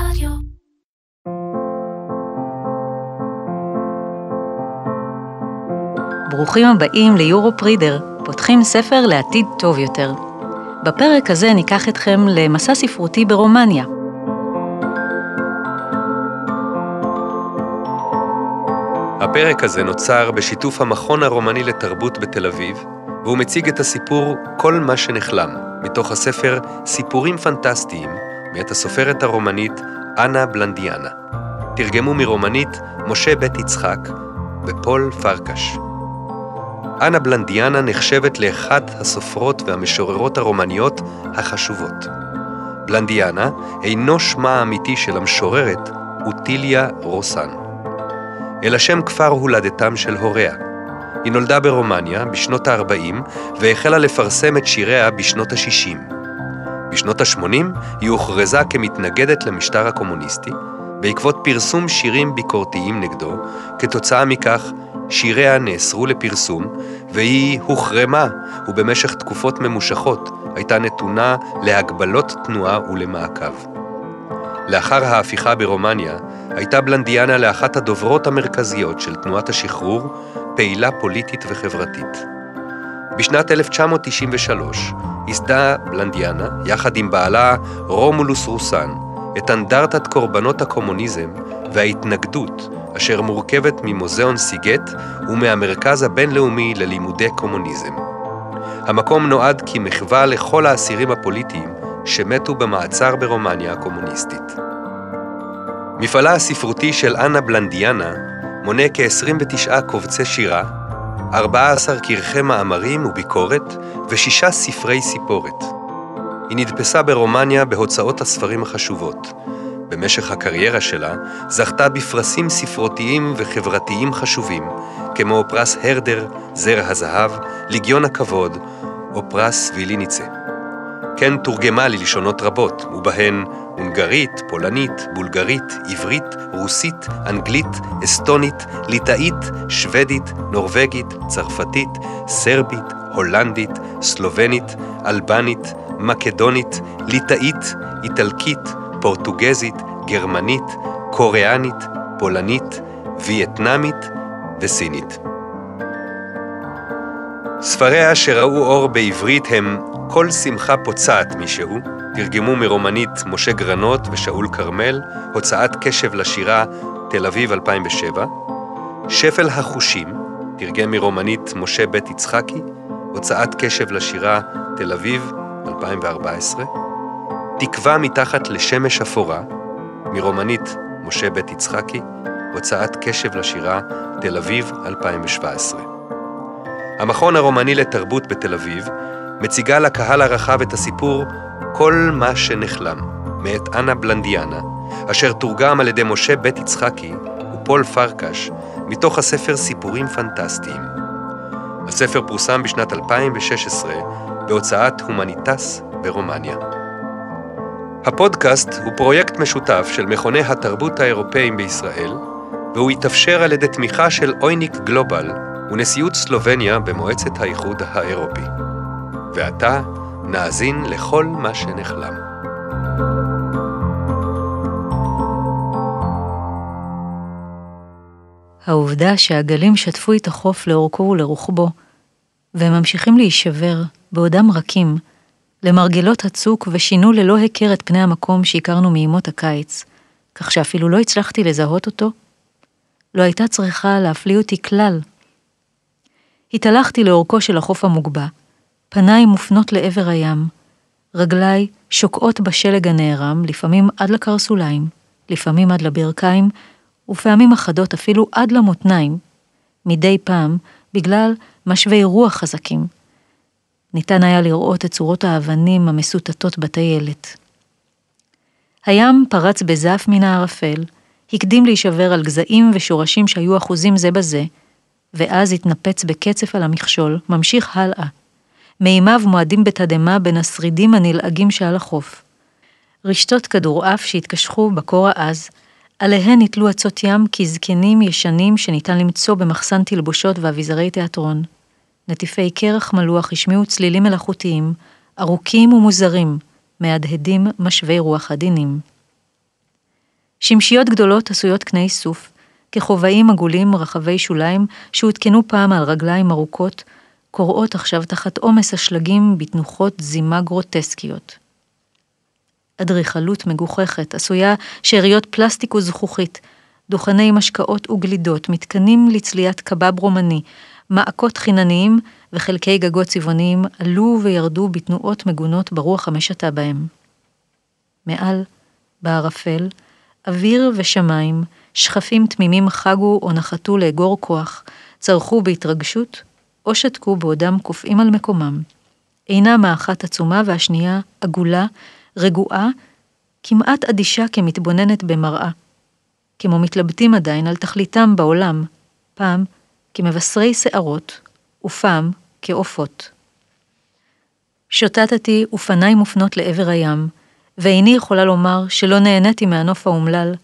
רדיו. ברוכים הבאים ליורופ רידר, פותחים ספר לעתיד טוב יותר. בפרק הזה ניקח אתכם למסע ספרותי ברומניה. הפרק הזה נוצר בשיתוף המכון הרומני לתרבות בתל אביב, והוא מציג את הסיפור "כל מה שנחלם", מתוך הספר "סיפורים פנטסטיים", מאת הסופרת הרומנית אנה בלנדיאנה. תרגמו מרומנית משה בית יצחק ופול פרקש. אנה בלנדיאנה נחשבת לאחת הסופרות והמשוררות הרומניות החשובות. בלנדיאנה אינו שמה האמיתי של המשוררת אוטיליה רוסן. אלא שם כפר הולדתם של הוריה. היא נולדה ברומניה בשנות ה-40 והחלה לפרסם את שיריה בשנות ה-60. בשנות ה-80 היא הוכרזה כמתנגדת למשטר הקומוניסטי, בעקבות פרסום שירים ביקורתיים נגדו, כתוצאה מכך שיריה נאסרו לפרסום, והיא הוחרמה, ובמשך תקופות ממושכות הייתה נתונה להגבלות תנועה ולמעקב. לאחר ההפיכה ברומניה, הייתה בלנדיאנה לאחת הדוברות המרכזיות של תנועת השחרור, פעילה פוליטית וחברתית. בשנת 1993 ייסדה בלנדיאנה, יחד עם בעלה רומולוס רוסן, את אנדרטת קורבנות הקומוניזם וההתנגדות, אשר מורכבת ממוזיאון סיגט ומהמרכז הבינלאומי ללימודי קומוניזם. המקום נועד כמחווה לכל האסירים הפוליטיים שמתו במעצר ברומניה הקומוניסטית. מפעלה הספרותי של אנה בלנדיאנה מונה כ-29 קובצי שירה, 14 כרכי מאמרים וביקורת ושישה ספרי סיפורת. היא נדפסה ברומניה בהוצאות הספרים החשובות. במשך הקריירה שלה זכתה בפרסים ספרותיים וחברתיים חשובים, כמו פרס הרדר, זר הזהב, ליגיון הכבוד או פרס ויליניצה. כן תורגמה ללשונות רבות, ובהן הונגרית, פולנית, בולגרית, עברית, רוסית, אנגלית, אסטונית, ליטאית, שוודית, נורבגית, צרפתית, סרבית, הולנדית, סלובנית, אלבנית, מקדונית, ליטאית, איטלקית, פורטוגזית, גרמנית, קוריאנית, פולנית, וייטנאמית וסינית. ספריה שראו אור בעברית הם "כל שמחה פוצעת מישהו", תרגמו מרומנית משה גרנות ושאול כרמל, הוצאת קשב לשירה, תל אביב 2007, שפל החושים, תרגם מרומנית משה בית יצחקי, הוצאת קשב לשירה, תל אביב 2014, תקווה מתחת לשמש אפורה, מרומנית משה בית יצחקי, הוצאת קשב לשירה, תל אביב 2017. המכון הרומני לתרבות בתל אביב מציגה לקהל הרחב את הסיפור "כל מה שנחלם", מאת אנה בלנדיאנה, אשר תורגם על ידי משה בית יצחקי ופול פרקש, מתוך הספר סיפורים פנטסטיים. הספר פורסם בשנת 2016 בהוצאת הומניטס ברומניה. הפודקאסט הוא פרויקט משותף של מכוני התרבות האירופאים בישראל, והוא התאפשר על ידי תמיכה של אויניק גלובל ונשיאות סלובניה במועצת האיחוד האירופי. ועתה נאזין לכל מה שנחלם. העובדה שהגלים שטפו את החוף לאורכו ולרוחבו, והם ממשיכים להישבר, בעודם רכים, למרגלות הצוק ושינו ללא היכר את פני המקום שהכרנו מימות הקיץ, כך שאפילו לא הצלחתי לזהות אותו, לא הייתה צריכה להפליא אותי כלל. התהלכתי לאורכו של החוף המוגבע, פניי מופנות לעבר הים, רגליי שוקעות בשלג הנערם, לפעמים עד לקרסוליים, לפעמים עד לברכיים, ופעמים אחדות אפילו עד למותניים, מדי פעם בגלל משווי רוח חזקים. ניתן היה לראות את צורות האבנים המסוטטות בטיילת. הים פרץ בזף מן הערפל, הקדים להישבר על גזעים ושורשים שהיו אחוזים זה בזה, ואז התנפץ בקצף על המכשול, ממשיך הלאה. מימיו מועדים בתדהמה בין השרידים הנלעגים שעל החוף. רשתות כדורעף שהתקשחו בקור העז, עליהן נתלו עצות ים כזקנים ישנים שניתן למצוא במחסן תלבושות ואביזרי תיאטרון. נטיפי קרח מלוח השמיעו צלילים מלאכותיים, ארוכים ומוזרים, מהדהדים משווי רוח עדינים. שמשיות גדולות עשויות קני סוף, ככובעים עגולים רחבי שוליים שהותקנו פעם על רגליים ארוכות, קורעות עכשיו תחת עומס השלגים בתנוחות זימה גרוטסקיות. אדריכלות מגוחכת, עשויה שאריות פלסטיק וזכוכית, דוכני משקאות וגלידות, מתקנים לצליית קבב רומני, מעקות חינניים וחלקי גגות צבעוניים עלו וירדו בתנועות מגונות ברוח המשתה בהם. מעל, בערפל, אוויר ושמיים, שכפים תמימים חגו או נחתו לאגור כוח, צרחו בהתרגשות, או שתקו בעודם קופאים על מקומם. עינם האחת עצומה והשנייה עגולה, רגועה, כמעט אדישה כמתבוננת במראה. כמו מתלבטים עדיין על תכליתם בעולם, פעם כמבשרי שערות, ופעם כעופות. שוטטתי ופניי מופנות לעבר הים, ואיני יכולה לומר שלא נהניתי מהנוף האומלל,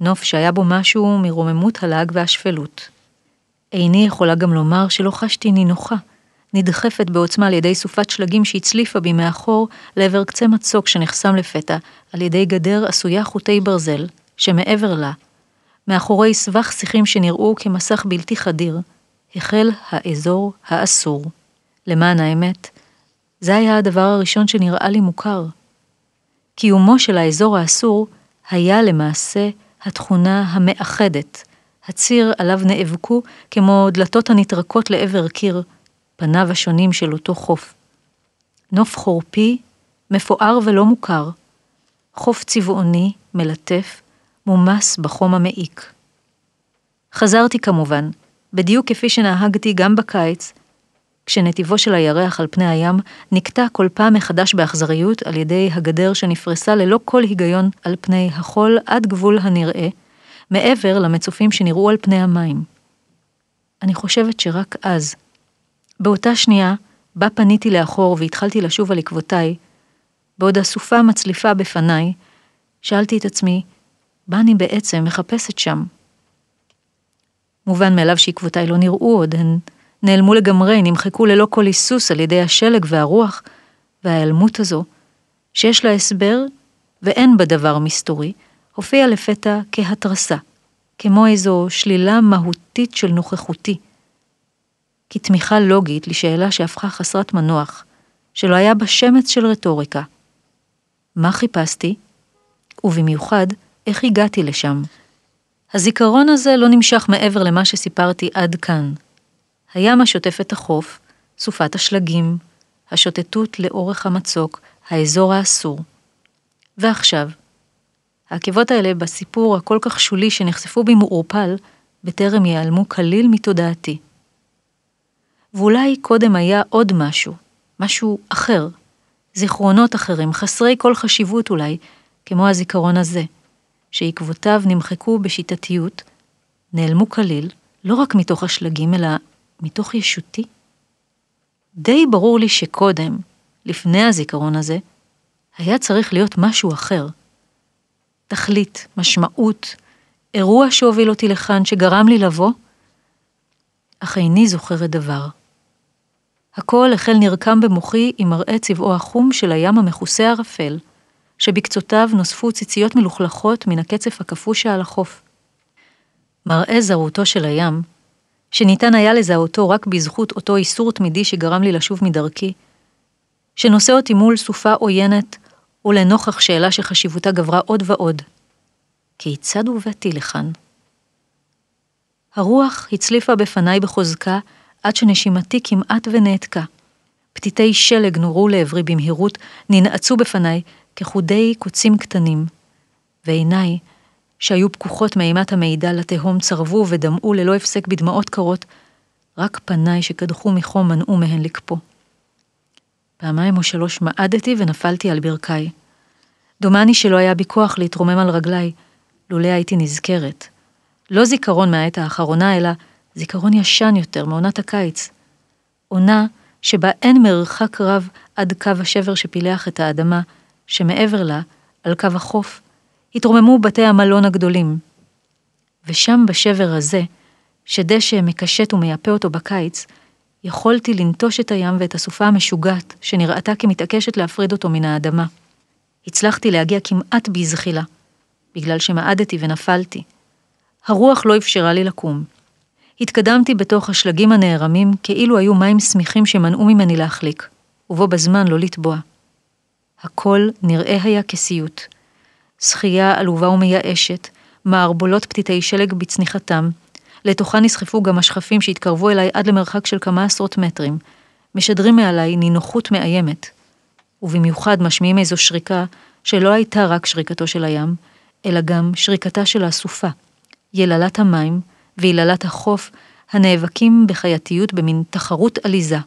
נוף שהיה בו משהו מרוממות הלעג והשפלות. איני יכולה גם לומר שלא חשתי נינוחה, נדחפת בעוצמה על ידי סופת שלגים שהצליפה בי מאחור לעבר קצה מצוק שנחסם לפתע על ידי גדר עשויה חוטי ברזל, שמעבר לה, מאחורי סבך שיחים שנראו כמסך בלתי חדיר, החל האזור האסור. למען האמת, זה היה הדבר הראשון שנראה לי מוכר. קיומו של האזור האסור היה למעשה התכונה המאחדת, הציר עליו נאבקו כמו דלתות הנטרקות לעבר קיר, פניו השונים של אותו חוף. נוף חורפי, מפואר ולא מוכר, חוף צבעוני, מלטף, מומס בחום המעיק. חזרתי כמובן, בדיוק כפי שנהגתי גם בקיץ, כשנתיבו של הירח על פני הים נקטע כל פעם מחדש באכזריות על ידי הגדר שנפרסה ללא כל היגיון על פני החול עד גבול הנראה, מעבר למצופים שנראו על פני המים. אני חושבת שרק אז, באותה שנייה, בה פניתי לאחור והתחלתי לשוב על עקבותיי, בעוד הסופה מצליפה בפניי, שאלתי את עצמי, מה אני בעצם מחפשת שם? מובן מאליו שעקבותיי לא נראו עוד, הן נעלמו לגמרי, נמחקו ללא כל היסוס על ידי השלג והרוח, וההיעלמות הזו, שיש לה הסבר ואין בה דבר מסתורי, הופיעה לפתע כהתרסה, כמו איזו שלילה מהותית של נוכחותי. כתמיכה לוגית לשאלה שהפכה חסרת מנוח, שלא היה בה שמץ של רטוריקה. מה חיפשתי? ובמיוחד, איך הגעתי לשם? הזיכרון הזה לא נמשך מעבר למה שסיפרתי עד כאן. הים השוטף את החוף, סופת השלגים, השוטטות לאורך המצוק, האזור האסור. ועכשיו, העקבות האלה בסיפור הכל כך שולי שנחשפו בי מעורפל, בטרם ייעלמו כליל מתודעתי. ואולי קודם היה עוד משהו, משהו אחר, זיכרונות אחרים, חסרי כל חשיבות אולי, כמו הזיכרון הזה, שעקבותיו נמחקו בשיטתיות, נעלמו כליל, לא רק מתוך השלגים, אלא מתוך ישותי. די ברור לי שקודם, לפני הזיכרון הזה, היה צריך להיות משהו אחר. תכלית, משמעות, אירוע שהוביל אותי לכאן, שגרם לי לבוא, אך איני זוכרת דבר. הכל החל נרקם במוחי עם מראה צבעו החום של הים המכוסה ערפל, שבקצותיו נוספו ציציות מלוכלכות מן הקצף הקפוא שעל החוף. מראה זרותו של הים, שניתן היה לזהותו רק בזכות אותו איסור תמידי שגרם לי לשוב מדרכי, שנושא אותי מול סופה עוינת, ולנוכח שאלה שחשיבותה גברה עוד ועוד. כיצד הובאתי לכאן? הרוח הצליפה בפניי בחוזקה, עד שנשימתי כמעט ונעתקה. פתיתי שלג נורו לעברי במהירות, ננעצו בפניי כחודי קוצים קטנים, ועיניי, שהיו פקוחות מאימת המידע לתהום, צרבו ודמעו ללא הפסק בדמעות קרות, רק פניי שקדחו מחום מנעו מהן לקפוא. פעמיים או שלוש מעדתי ונפלתי על ברכיי. דומני שלא היה בי כוח להתרומם על רגליי, לולא הייתי נזכרת. לא זיכרון מהעת האחרונה, אלא זיכרון ישן יותר, מעונת הקיץ. עונה שבה אין מרחק רב עד קו השבר שפילח את האדמה, שמעבר לה, על קו החוף, התרוממו בתי המלון הגדולים. ושם בשבר הזה, שדשא מקשט ומייפה אותו בקיץ, יכולתי לנטוש את הים ואת הסופה המשוגעת, שנראתה כמתעקשת להפריד אותו מן האדמה. הצלחתי להגיע כמעט בזחילה, בגלל שמעדתי ונפלתי. הרוח לא אפשרה לי לקום. התקדמתי בתוך השלגים הנערמים כאילו היו מים שמיכים שמנעו ממני להחליק, ובו בזמן לא לטבוע. הכל נראה היה כסיוט. שחייה עלובה ומייאשת, מערבולות פתיתי שלג בצניחתם, לתוכה נסחפו גם השכפים שהתקרבו אליי עד למרחק של כמה עשרות מטרים, משדרים מעליי נינוחות מאיימת, ובמיוחד משמיעים איזו שריקה שלא הייתה רק שריקתו של הים, אלא גם שריקתה של הסופה, יללת המים ויללת החוף הנאבקים בחייתיות במין תחרות עליזה.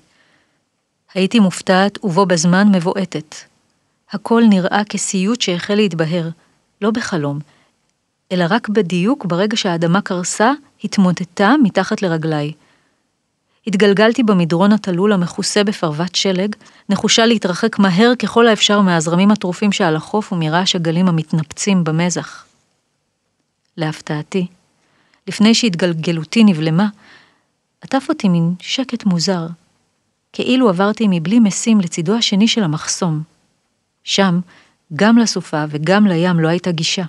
הייתי מופתעת ובו בזמן מבועטת. הכל נראה כסיוט שהחל להתבהר, לא בחלום, אלא רק בדיוק ברגע שהאדמה קרסה, התמוטטה מתחת לרגליי. התגלגלתי במדרון התלול המכוסה בפרוות שלג, נחושה להתרחק מהר ככל האפשר מהזרמים הטרופים שעל החוף ומרעש הגלים המתנפצים במזח. להפתעתי, לפני שהתגלגלותי נבלמה, עטף אותי מין שקט מוזר, כאילו עברתי מבלי משים לצידו השני של המחסום. שם, גם לסופה וגם לים לא הייתה גישה.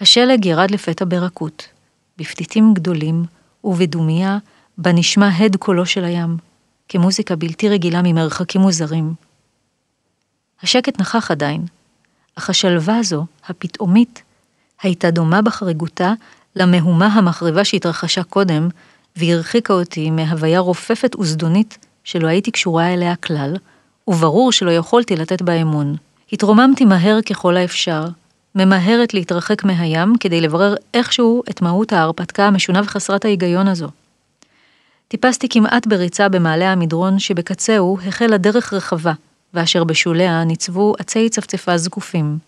השלג ירד לפתע ברכות, בפתיתים גדולים ובדומייה בה נשמע הד קולו של הים, כמוזיקה בלתי רגילה ממרחקים מוזרים. השקט נכח עדיין, אך השלווה הזו, הפתאומית, הייתה דומה בחריגותה למהומה המחריבה שהתרחשה קודם, והרחיקה אותי מהוויה רופפת וזדונית שלא הייתי קשורה אליה כלל, וברור שלא יכולתי לתת בה אמון. התרוממתי מהר ככל האפשר, ממהרת להתרחק מהים כדי לברר איכשהו את מהות ההרפתקה המשונה וחסרת ההיגיון הזו. טיפסתי כמעט בריצה במעלה המדרון שבקצהו החלה דרך רחבה, ואשר בשוליה ניצבו עצי צפצפה זקופים.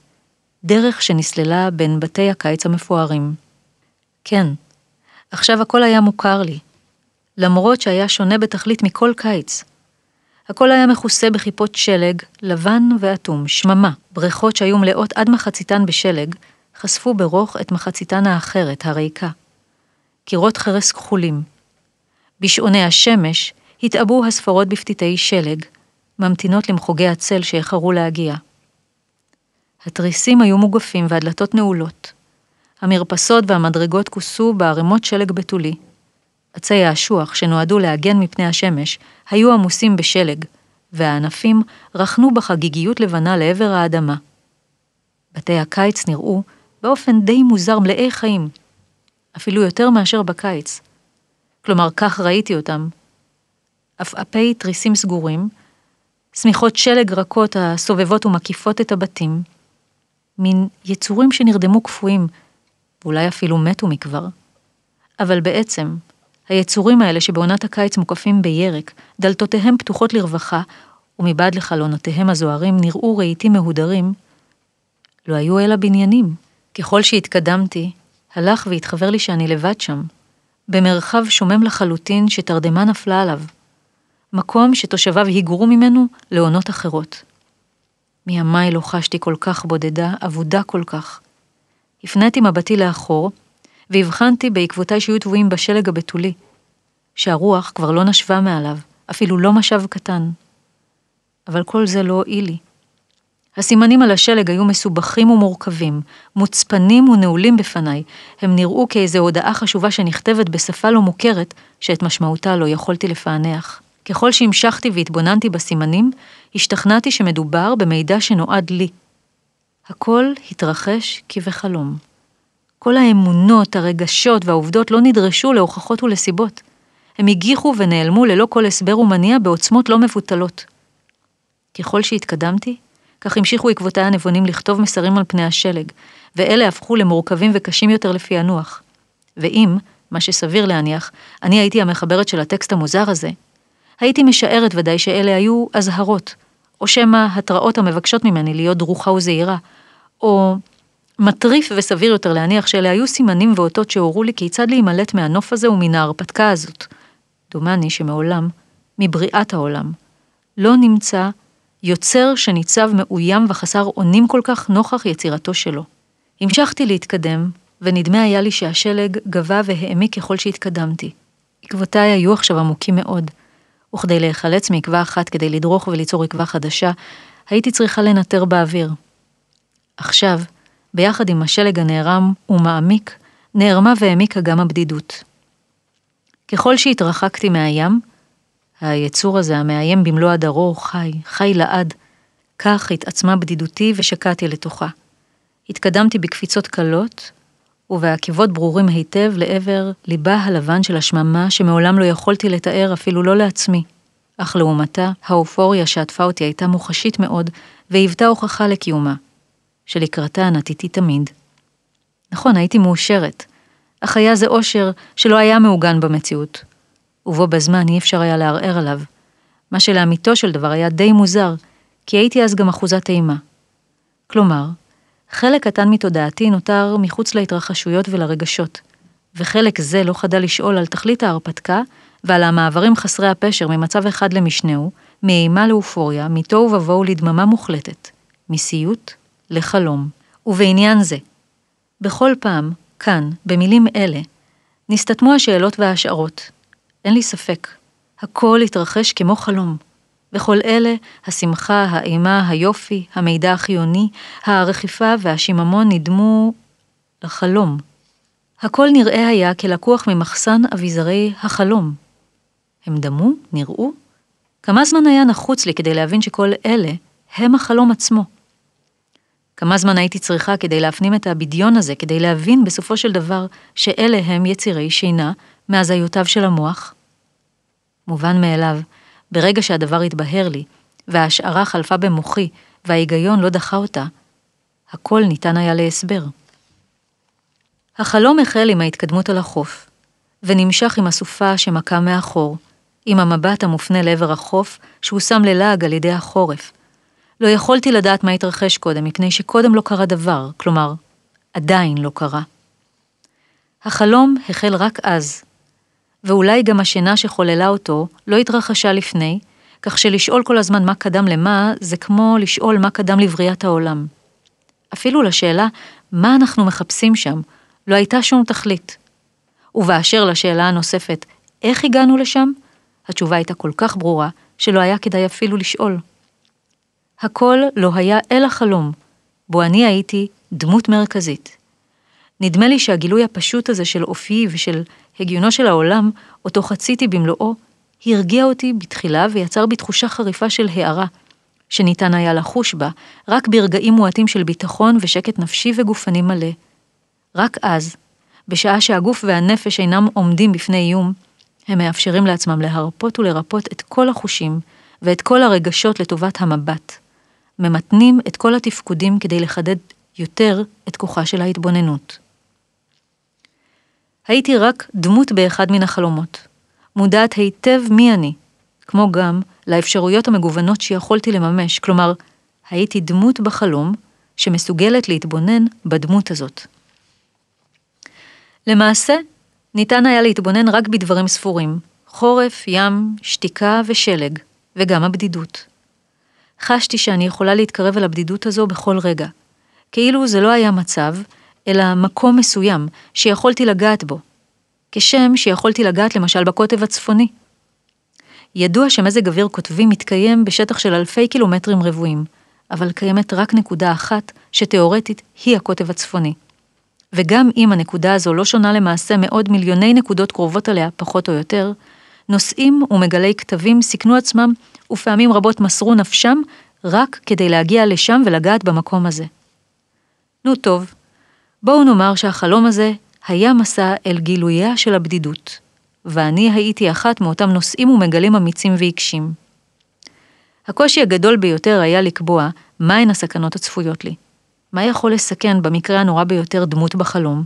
דרך שנסללה בין בתי הקיץ המפוארים. כן, עכשיו הכל היה מוכר לי, למרות שהיה שונה בתכלית מכל קיץ. הכל היה מכוסה בכיפות שלג, לבן ואטום, שממה, בריכות שהיו מלאות עד מחציתן בשלג, חשפו ברוך את מחציתן האחרת, הריקה. קירות חרס כחולים. בשעוני השמש התעבו הספרות בפתיתי שלג, ממתינות למחוגי הצל שאיחרו להגיע. התריסים היו מוגפים והדלתות נעולות. המרפסות והמדרגות כוסו בערימות שלג בתולי. עצי האשוח, שנועדו להגן מפני השמש, היו עמוסים בשלג, והענפים רכנו בחגיגיות לבנה לעבר האדמה. בתי הקיץ נראו, באופן די מוזר, מלאי חיים, אפילו יותר מאשר בקיץ. כלומר, כך ראיתי אותם. עפעפי תריסים סגורים, שמיכות שלג רכות הסובבות ומקיפות את הבתים, מין יצורים שנרדמו קפואים, ואולי אפילו מתו מכבר. אבל בעצם, היצורים האלה שבעונת הקיץ מוקפים בירק, דלתותיהם פתוחות לרווחה, ומבעד לחלונותיהם הזוהרים נראו רהיטים מהודרים, לא היו אלא בניינים. ככל שהתקדמתי, הלך והתחבר לי שאני לבד שם, במרחב שומם לחלוטין שתרדמה נפלה עליו. מקום שתושביו היגרו ממנו לעונות אחרות. מימיי לא חשתי כל כך בודדה, אבודה כל כך. הפניתי מבטי לאחור, והבחנתי בעקבותיי שהיו טבועים בשלג הבתולי, שהרוח כבר לא נשבה מעליו, אפילו לא משב קטן. אבל כל זה לא הועיל לי. הסימנים על השלג היו מסובכים ומורכבים, מוצפנים ונעולים בפניי, הם נראו כאיזו הודעה חשובה שנכתבת בשפה לא מוכרת, שאת משמעותה לא יכולתי לפענח. ככל שהמשכתי והתבוננתי בסימנים, השתכנעתי שמדובר במידע שנועד לי. הכל התרחש כבחלום. כל האמונות, הרגשות והעובדות לא נדרשו להוכחות ולסיבות. הם הגיחו ונעלמו ללא כל הסבר ומניע בעוצמות לא מבוטלות. ככל שהתקדמתי, כך המשיכו עקבותיי הנבונים לכתוב מסרים על פני השלג, ואלה הפכו למורכבים וקשים יותר לפענוח. ואם, מה שסביר להניח, אני הייתי המחברת של הטקסט המוזר הזה, הייתי משערת ודאי שאלה היו אזהרות, או שמא התראות המבקשות ממני להיות דרוכה וזהירה, או מטריף וסביר יותר להניח שאלה היו סימנים ואותות שהורו לי כיצד להימלט מהנוף הזה ומן ההרפתקה הזאת. דומני שמעולם, מבריאת העולם, לא נמצא יוצר שניצב מאוים וחסר אונים כל כך נוכח יצירתו שלו. המשכתי להתקדם, ונדמה היה לי שהשלג גבה והעמיק ככל שהתקדמתי. עקבותיי היו עכשיו עמוקים מאוד, וכדי להיחלץ מעקבה אחת כדי לדרוך וליצור עקבה חדשה, הייתי צריכה לנטר באוויר. עכשיו, ביחד עם השלג הנערם ומעמיק, נערמה והעמיקה גם הבדידות. ככל שהתרחקתי מהים, היצור הזה המאיים במלוא הדרו חי, חי לעד, כך התעצמה בדידותי ושקעתי לתוכה. התקדמתי בקפיצות קלות, ובעקבות ברורים היטב לעבר ליבה הלבן של השממה שמעולם לא יכולתי לתאר אפילו לא לעצמי. אך לעומתה, האופוריה שעטפה אותי הייתה מוחשית מאוד, והיוותה הוכחה לקיומה, שלקראתה נטיתי תמיד. נכון, הייתי מאושרת, אך היה זה אושר שלא היה מעוגן במציאות, ובו בזמן אי אפשר היה לערער עליו, מה שלאמיתו של דבר היה די מוזר, כי הייתי אז גם אחוזת אימה. כלומר, חלק קטן מתודעתי נותר מחוץ להתרחשויות ולרגשות, וחלק זה לא חדל לשאול על תכלית ההרפתקה ועל המעברים חסרי הפשר ממצב אחד למשנהו, מאימה לאופוריה, מתוהו ובוהו לדממה מוחלטת, מסיוט לחלום. ובעניין זה, בכל פעם, כאן, במילים אלה, נסתתמו השאלות וההשערות. אין לי ספק, הכל התרחש כמו חלום. וכל אלה, השמחה, האימה, היופי, המידע החיוני, הרכיפה והשיממון נדמו לחלום. הכל נראה היה כלקוח ממחסן אביזרי החלום. הם דמו? נראו? כמה זמן היה נחוץ לי כדי להבין שכל אלה הם החלום עצמו? כמה זמן הייתי צריכה כדי להפנים את הבדיון הזה, כדי להבין בסופו של דבר שאלה הם יצירי שינה מהזיותיו של המוח? מובן מאליו, ברגע שהדבר התבהר לי, וההשערה חלפה במוחי, וההיגיון לא דחה אותה, הכל ניתן היה להסבר. החלום החל עם ההתקדמות על החוף, ונמשך עם הסופה שמכה מאחור, עם המבט המופנה לעבר החוף שהושם ללעג על ידי החורף. לא יכולתי לדעת מה התרחש קודם, מפני שקודם לא קרה דבר, כלומר, עדיין לא קרה. החלום החל רק אז, ואולי גם השינה שחוללה אותו לא התרחשה לפני, כך שלשאול כל הזמן מה קדם למה, זה כמו לשאול מה קדם לבריאת העולם. אפילו לשאלה מה אנחנו מחפשים שם, לא הייתה שום תכלית. ובאשר לשאלה הנוספת, איך הגענו לשם? התשובה הייתה כל כך ברורה, שלא היה כדאי אפילו לשאול. הכל לא היה אלא חלום, בו אני הייתי דמות מרכזית. נדמה לי שהגילוי הפשוט הזה של אופיי ושל הגיונו של העולם, אותו חציתי במלואו, הרגיע אותי בתחילה ויצר בי תחושה חריפה של הערה, שניתן היה לחוש בה רק ברגעים מועטים של ביטחון ושקט נפשי וגופני מלא. רק אז, בשעה שהגוף והנפש אינם עומדים בפני איום, הם מאפשרים לעצמם להרפות ולרפות את כל החושים ואת כל הרגשות לטובת המבט. ממתנים את כל התפקודים כדי לחדד יותר את כוחה של ההתבוננות. הייתי רק דמות באחד מן החלומות, מודעת היטב מי אני, כמו גם לאפשרויות המגוונות שיכולתי לממש, כלומר, הייתי דמות בחלום שמסוגלת להתבונן בדמות הזאת. למעשה, ניתן היה להתבונן רק בדברים ספורים, חורף, ים, שתיקה ושלג, וגם הבדידות. חשתי שאני יכולה להתקרב אל הבדידות הזו בכל רגע, כאילו זה לא היה מצב, אלא מקום מסוים שיכולתי לגעת בו, כשם שיכולתי לגעת למשל בקוטב הצפוני. ידוע שמזג אוויר קוטבי מתקיים בשטח של אלפי קילומטרים רבועים, אבל קיימת רק נקודה אחת שתאורטית היא הקוטב הצפוני. וגם אם הנקודה הזו לא שונה למעשה מעוד מיליוני נקודות קרובות עליה, פחות או יותר, נוסעים ומגלי כתבים סיכנו עצמם ופעמים רבות מסרו נפשם רק כדי להגיע לשם ולגעת במקום הזה. נו טוב, בואו נאמר שהחלום הזה היה מסע אל גילוייה של הבדידות, ואני הייתי אחת מאותם נושאים ומגלים אמיצים ועיקשים. הקושי הגדול ביותר היה לקבוע מהן הסכנות הצפויות לי. מה יכול לסכן במקרה הנורא ביותר דמות בחלום?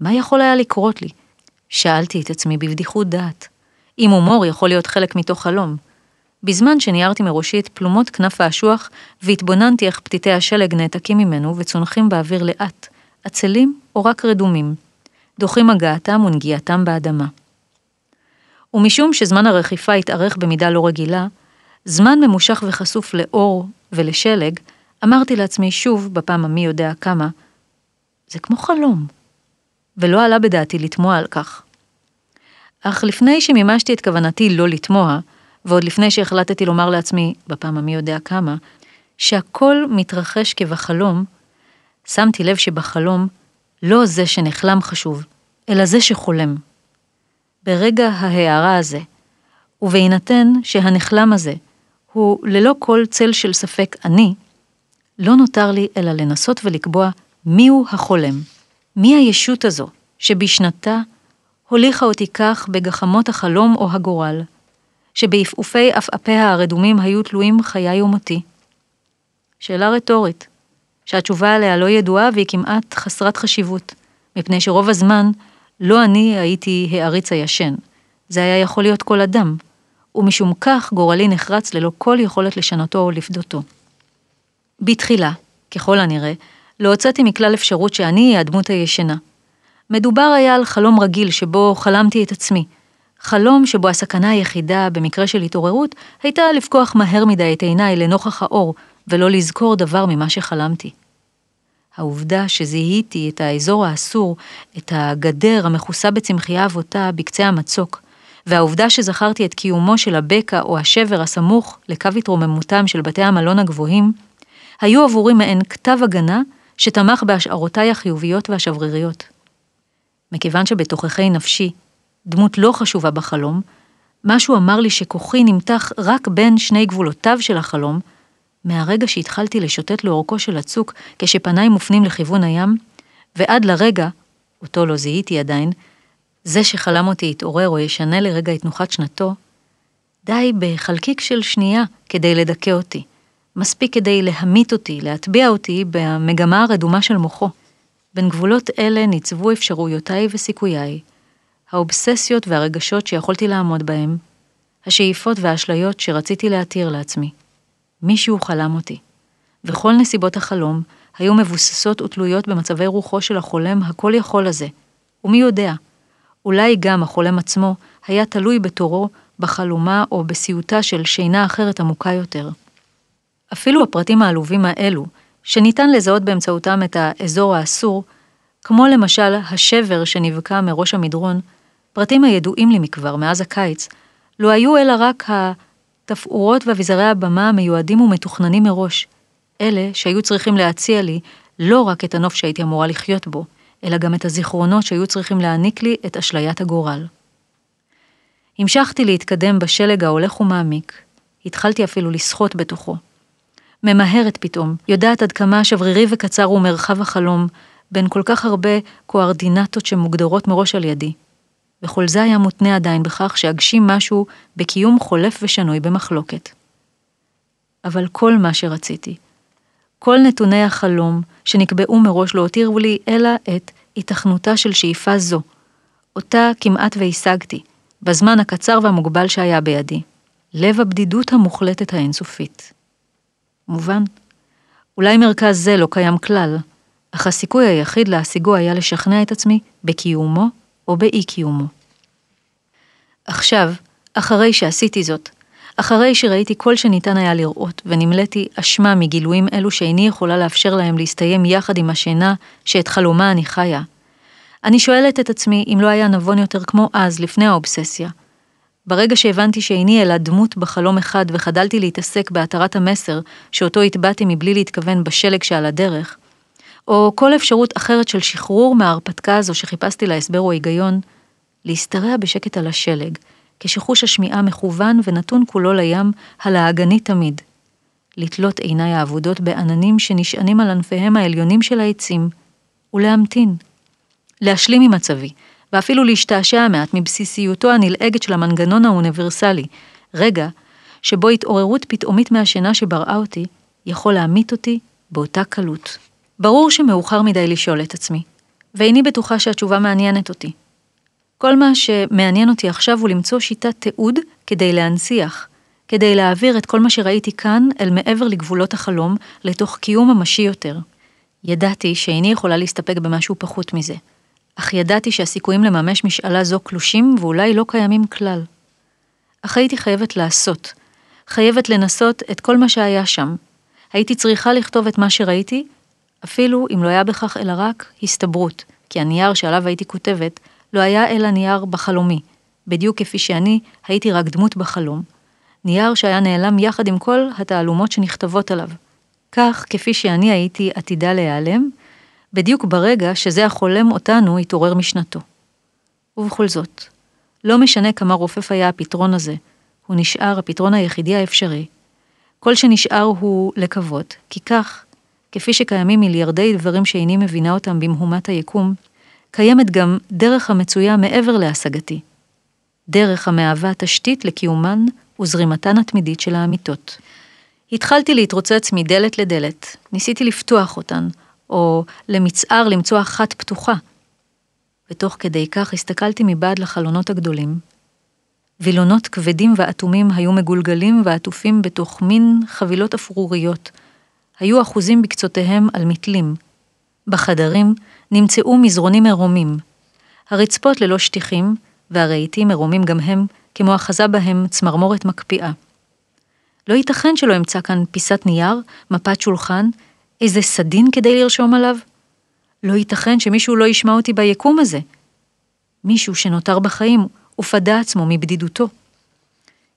מה יכול היה לקרות לי? שאלתי את עצמי בבדיחות דעת. אם הומור יכול להיות חלק מתוך חלום. בזמן שניירתי מראשי את פלומות כנף האשוח והתבוננתי איך פתיתי השלג נעתקים ממנו וצונחים באוויר לאט, עצלים או רק רדומים, דוחים הגעתם ונגיעתם באדמה. ומשום שזמן הרכיפה התארך במידה לא רגילה, זמן ממושך וחשוף לאור ולשלג, אמרתי לעצמי שוב, בפעם המי יודע כמה, זה כמו חלום. ולא עלה בדעתי לתמוה על כך. אך לפני שמימשתי את כוונתי לא לתמוה, ועוד לפני שהחלטתי לומר לעצמי, בפעם המי יודע כמה, שהכל מתרחש כבחלום, שמתי לב שבחלום לא זה שנחלם חשוב, אלא זה שחולם. ברגע ההערה הזה, ובהינתן שהנחלם הזה הוא ללא כל צל של ספק אני, לא נותר לי אלא לנסות ולקבוע מיהו החולם, מי הישות הזו שבשנתה הוליכה אותי כך בגחמות החלום או הגורל, שבעפעופי עפעפיה הרדומים היו תלויים חיי ומותי. שאלה רטורית, שהתשובה עליה לא ידועה והיא כמעט חסרת חשיבות, מפני שרוב הזמן לא אני הייתי העריץ הישן, זה היה יכול להיות כל אדם, ומשום כך גורלי נחרץ ללא כל יכולת לשנותו או לפדותו. בתחילה, ככל הנראה, לא הוצאתי מכלל אפשרות שאני אהיה הדמות הישנה. מדובר היה על חלום רגיל שבו חלמתי את עצמי. חלום שבו הסכנה היחידה במקרה של התעוררות הייתה לפקוח מהר מדי את עיניי לנוכח האור ולא לזכור דבר ממה שחלמתי. העובדה שזיהיתי את האזור האסור, את הגדר המכוסה בצמחייה אבותה בקצה המצוק, והעובדה שזכרתי את קיומו של הבקע או השבר הסמוך לקו התרוממותם של בתי המלון הגבוהים, היו עבורי מעין כתב הגנה שתמך בהשערותיי החיוביות והשבריריות. מכיוון שבתוככי נפשי, דמות לא חשובה בחלום, משהו אמר לי שכוחי נמתח רק בין שני גבולותיו של החלום, מהרגע שהתחלתי לשוטט לאורכו של הצוק כשפניי מופנים לכיוון הים, ועד לרגע, אותו לא זיהיתי עדיין, זה שחלם אותי יתעורר או ישנה לרגע את תנוחת שנתו, די בחלקיק של שנייה כדי לדכא אותי. מספיק כדי להמית אותי, להטביע אותי במגמה הרדומה של מוחו. בין גבולות אלה ניצבו אפשרויותיי וסיכוייי, האובססיות והרגשות שיכולתי לעמוד בהם, השאיפות והאשליות שרציתי להתיר לעצמי. מישהו חלם אותי, וכל נסיבות החלום היו מבוססות ותלויות במצבי רוחו של החולם הכל יכול הזה, ומי יודע, אולי גם החולם עצמו היה תלוי בתורו בחלומה או בסיוטה של שינה אחרת עמוקה יותר. אפילו הפרטים העלובים האלו, שניתן לזהות באמצעותם את האזור האסור, כמו למשל השבר שנבקע מראש המדרון, פרטים הידועים לי מכבר מאז הקיץ, לא היו אלא רק התפאורות ואביזרי הבמה המיועדים ומתוכננים מראש, אלה שהיו צריכים להציע לי לא רק את הנוף שהייתי אמורה לחיות בו, אלא גם את הזיכרונות שהיו צריכים להעניק לי את אשליית הגורל. המשכתי להתקדם בשלג ההולך ומעמיק, התחלתי אפילו לשחות בתוכו. ממהרת פתאום, יודעת עד כמה שברירי וקצר הוא מרחב החלום, בין כל כך הרבה קוארדינטות שמוגדרות מראש על ידי. וכל זה היה מותנה עדיין בכך שאגשים משהו בקיום חולף ושנוי במחלוקת. אבל כל מה שרציתי, כל נתוני החלום שנקבעו מראש לא הותירו לי אלא את התכנותה של שאיפה זו, אותה כמעט והשגתי, בזמן הקצר והמוגבל שהיה בידי, לב הבדידות המוחלטת האינסופית. מובן. אולי מרכז זה לא קיים כלל, אך הסיכוי היחיד להשיגו היה לשכנע את עצמי בקיומו או באי קיומו. עכשיו, אחרי שעשיתי זאת, אחרי שראיתי כל שניתן היה לראות, ונמלאתי אשמה מגילויים אלו שאיני יכולה לאפשר להם להסתיים יחד עם השינה שאת חלומה אני חיה. אני שואלת את עצמי אם לא היה נבון יותר כמו אז, לפני האובססיה. ברגע שהבנתי שאיני אלא דמות בחלום אחד וחדלתי להתעסק בהתרת המסר שאותו הטבעתי מבלי להתכוון בשלג שעל הדרך, או כל אפשרות אחרת של שחרור מההרפתקה הזו שחיפשתי לה הסבר או היגיון, להשתרע בשקט על השלג, כשחוש השמיעה מכוון ונתון כולו לים, הלעגני תמיד. לתלות עיניי האבודות בעננים שנשענים על ענפיהם העליונים של העצים, ולהמתין. להשלים עם מצבי, ואפילו להשתעשע מעט מבסיסיותו הנלעגת של המנגנון האוניברסלי, רגע שבו התעוררות פתאומית מהשינה שבראה אותי, יכול להמית אותי באותה קלות. ברור שמאוחר מדי לשאול את עצמי, ואיני בטוחה שהתשובה מעניינת אותי. כל מה שמעניין אותי עכשיו הוא למצוא שיטת תיעוד כדי להנציח, כדי להעביר את כל מה שראיתי כאן אל מעבר לגבולות החלום, לתוך קיום ממשי יותר. ידעתי שאיני יכולה להסתפק במשהו פחות מזה, אך ידעתי שהסיכויים לממש משאלה זו קלושים ואולי לא קיימים כלל. אך הייתי חייבת לעשות, חייבת לנסות את כל מה שהיה שם. הייתי צריכה לכתוב את מה שראיתי, אפילו אם לא היה בכך אלא רק הסתברות, כי הנייר שעליו הייתי כותבת לא היה אלא נייר בחלומי, בדיוק כפי שאני הייתי רק דמות בחלום. נייר שהיה נעלם יחד עם כל התעלומות שנכתבות עליו. כך, כפי שאני הייתי עתידה להיעלם, בדיוק ברגע שזה החולם אותנו התעורר משנתו. ובכל זאת, לא משנה כמה רופף היה הפתרון הזה, הוא נשאר הפתרון היחידי האפשרי. כל שנשאר הוא לקוות, כי כך, כפי שקיימים מיליארדי דברים שאיני מבינה אותם במהומת היקום, קיימת גם דרך המצויה מעבר להשגתי. דרך המהווה תשתית לקיומן וזרימתן התמידית של האמיתות. התחלתי להתרוצץ מדלת לדלת, ניסיתי לפתוח אותן, או למצער למצוא אחת פתוחה. ותוך כדי כך הסתכלתי מבעד לחלונות הגדולים. וילונות כבדים ואטומים היו מגולגלים ועטופים בתוך מין חבילות אפרוריות. היו אחוזים בקצותיהם על מתלים. בחדרים נמצאו מזרונים עירומים. הרצפות ללא שטיחים, והרהיטים עירומים גם הם, כמו אחזה בהם צמרמורת מקפיאה. לא ייתכן שלא אמצא כאן פיסת נייר, מפת שולחן, איזה סדין כדי לרשום עליו? לא ייתכן שמישהו לא ישמע אותי ביקום הזה. מישהו שנותר בחיים ופדה עצמו מבדידותו.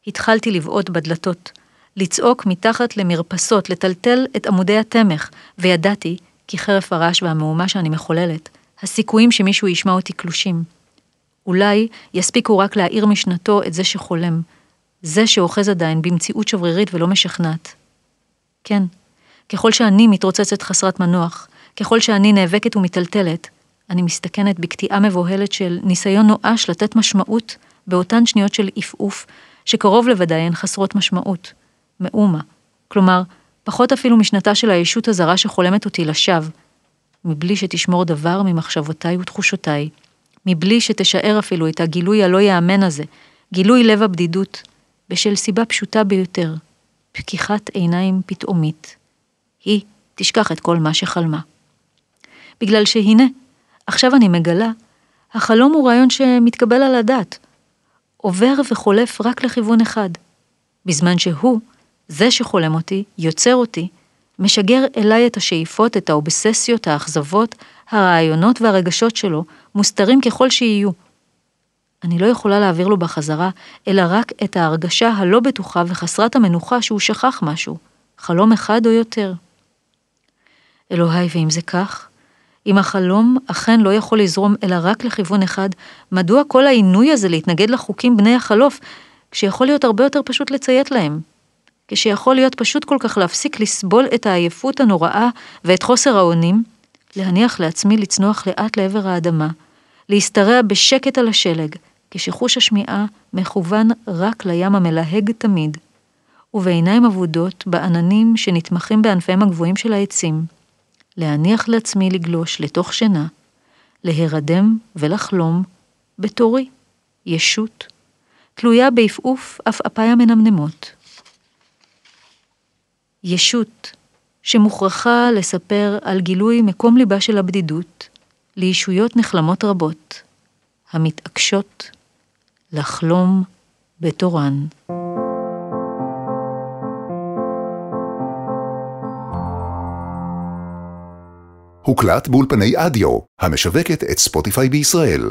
התחלתי לבעוט בדלתות, לצעוק מתחת למרפסות, לטלטל את עמודי התמך, וידעתי כי חרף הרעש והמהומה שאני מחוללת, הסיכויים שמישהו ישמע אותי קלושים. אולי יספיקו רק להאיר משנתו את זה שחולם, זה שאוחז עדיין במציאות שברירית ולא משכנעת. כן, ככל שאני מתרוצצת חסרת מנוח, ככל שאני נאבקת ומיטלטלת, אני מסתכנת בקטיעה מבוהלת של ניסיון נואש לתת משמעות באותן שניות של עפעוף, שקרוב לוודאי הן חסרות משמעות, מאומה, כלומר, פחות אפילו משנתה של הישות הזרה שחולמת אותי לשווא, מבלי שתשמור דבר ממחשבותיי ותחושותיי, מבלי שתשאר אפילו את הגילוי הלא יאמן הזה, גילוי לב הבדידות, בשל סיבה פשוטה ביותר, פקיחת עיניים פתאומית. היא תשכח את כל מה שחלמה. בגלל שהנה, עכשיו אני מגלה, החלום הוא רעיון שמתקבל על הדעת, עובר וחולף רק לכיוון אחד, בזמן שהוא, זה שחולם אותי, יוצר אותי, משגר אליי את השאיפות, את האובססיות, האכזבות, הרעיונות והרגשות שלו, מוסתרים ככל שיהיו. אני לא יכולה להעביר לו בחזרה, אלא רק את ההרגשה הלא בטוחה וחסרת המנוחה שהוא שכח משהו, חלום אחד או יותר. אלוהי, ואם זה כך, אם החלום אכן לא יכול לזרום אלא רק לכיוון אחד, מדוע כל העינוי הזה להתנגד לחוקים בני החלוף, כשיכול להיות הרבה יותר פשוט לציית להם? כשיכול להיות פשוט כל כך להפסיק לסבול את העייפות הנוראה ואת חוסר האונים, להניח לעצמי לצנוח לאט לעבר האדמה, להשתרע בשקט על השלג, כשחוש השמיעה מכוון רק לים המלהג תמיד, ובעיניים אבודות בעננים שנתמכים בענפיהם הגבוהים של העצים. להניח לעצמי לגלוש לתוך שינה, להירדם ולחלום בתורי, ישות, תלויה בעפעוף עפעפיי המנמנמות. ישות שמוכרחה לספר על גילוי מקום ליבה של הבדידות לישויות נחלמות רבות, המתעקשות לחלום בתורן. הוקלט באולפני אדיו, המשווקת את ספוטיפיי בישראל.